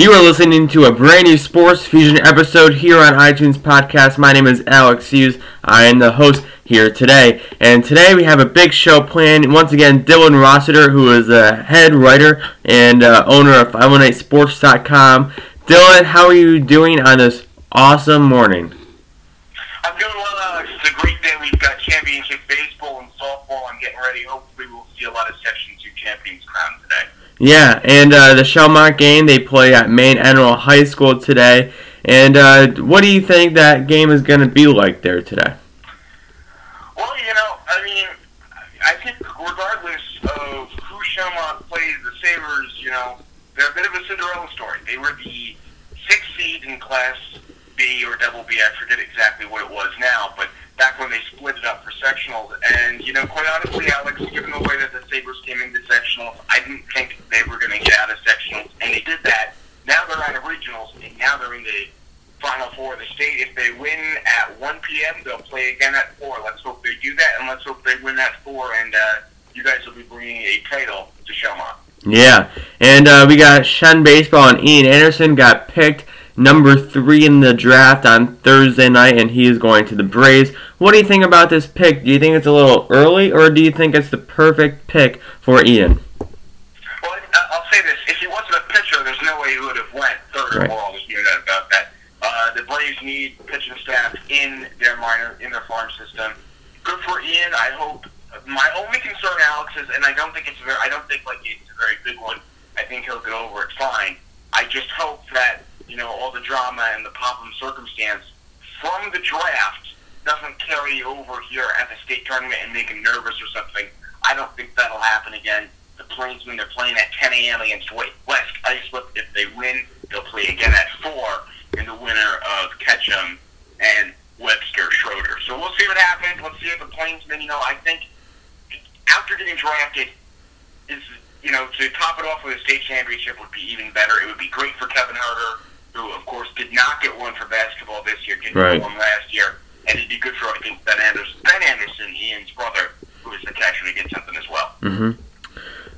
You are listening to a brand new Sports Fusion episode here on iTunes Podcast. My name is Alex Feuz. I am the host here today. And today we have a big show planned. Once again, Dylan Rossiter, who is the head writer and uh, owner of 518sports.com. Dylan, how are you doing on this awesome morning? I'm doing well, Alex. It's a great day. We've got championship baseball and softball. I'm getting ready. Hopefully, we'll see a lot of Section 2 champions crowned today. Yeah, and uh, the Schalmont game, they play at Maine-Endwell High School today. And uh, what do you think that game is going to be like there today? Well, you know, I mean, I think regardless of who Schalmont plays, the Sabres, you know, they're a bit of a Cinderella story. They were the sixth seed in Class B or Double B. I forget exactly what it was now, but back when they split it up for sectionals. And, you know, quite honestly, Alex, given the way that the Sabres came into sectionals, I didn't think they were going to get out of sectionals. And they did that. Now they're out of regionals, and now they're in the Final Four of the state. If they win at 1 p.m., they'll play again at 4. Let's hope they do that, and let's hope they win at 4, and uh, you guys will be bringing a title to Schalmont. Yeah, and uh, we got Shen Baseball and Ian Anderson got picked number three in the draft on Thursday night, and he is going to the Braves. What do you think about this pick? Do you think it's a little early, or do you think it's the perfect pick for Ian? Well, I- I'll say this: if he wasn't a pitcher, there's no way he would have went third Right. overall. There's no doubt about that. Uh, the Braves need pitching staff in their minor, in their farm system. Good for Ian. I hope. My only concern, Alex, is, and I don't think it's very. I don't think like it's a very big one. I think he'll get over it fine. I just hope that you know all the drama and the problem circumstance from the draft doesn't carry over here at the state tournament and make him nervous or something. I don't think that'll happen again. The Plainsmen, they're playing at 10 a.m. against West Islip. If they win, they'll play again at 4 in the winner of Ketcham and Webster Schroeder. So we'll see what happens. Let's see if the Plainsmen, you know, I think after getting drafted, is you know, to top it off with a state championship would be even better. It would be great for Kevin Herter, who, of course, did not get one for basketball this year, didn't Right. get one last year. And it'd be good for, I think, Ben Anderson, ben Anderson Ian's brother, who is catcher, to get something as well. hmm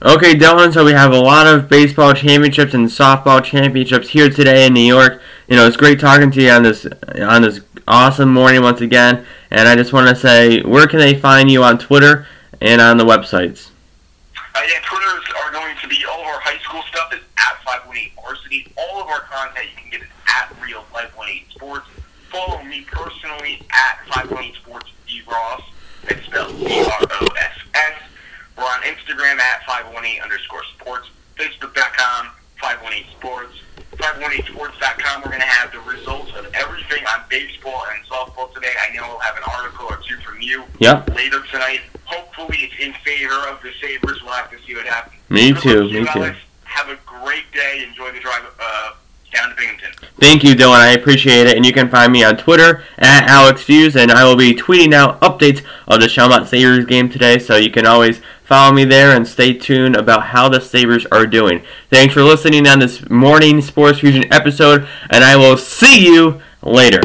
Okay, Dylan. So we have a lot of baseball championships and softball championships here today in New York. You know, it's great talking to you on this on this awesome morning once again. And I just want to say, where can they find you on Twitter and on the websites? Uh, yeah, Twitters are going to be all of our high school stuff is at 518 Varsity. All of our content you can get it at Real 518 Sports. Follow me personally at 518 Sports D Ross. It's spelled D R O S S. We're on Instagram at 518 underscore sports. Facebook.com 518 sports. 518sports.com. We're going to have the results of everything on baseball and softball today. I know we'll have an article or two from you Yep. later tonight. Hopefully, it's in favor of the Sabres. We'll have to see what happens. Me Good too, to you, me too. Alex. Have a great day. Enjoy the drive uh, down to Binghamton. Thank you, Dylan. I appreciate it. And you can find me on Twitter at Alex Feuz, and I will be tweeting out updates of the Schalmont Sabres game today, so you can always follow me there and stay tuned about how the Sabres are doing. Thanks for listening on this morning Sports Fusion episode, and I will see you later.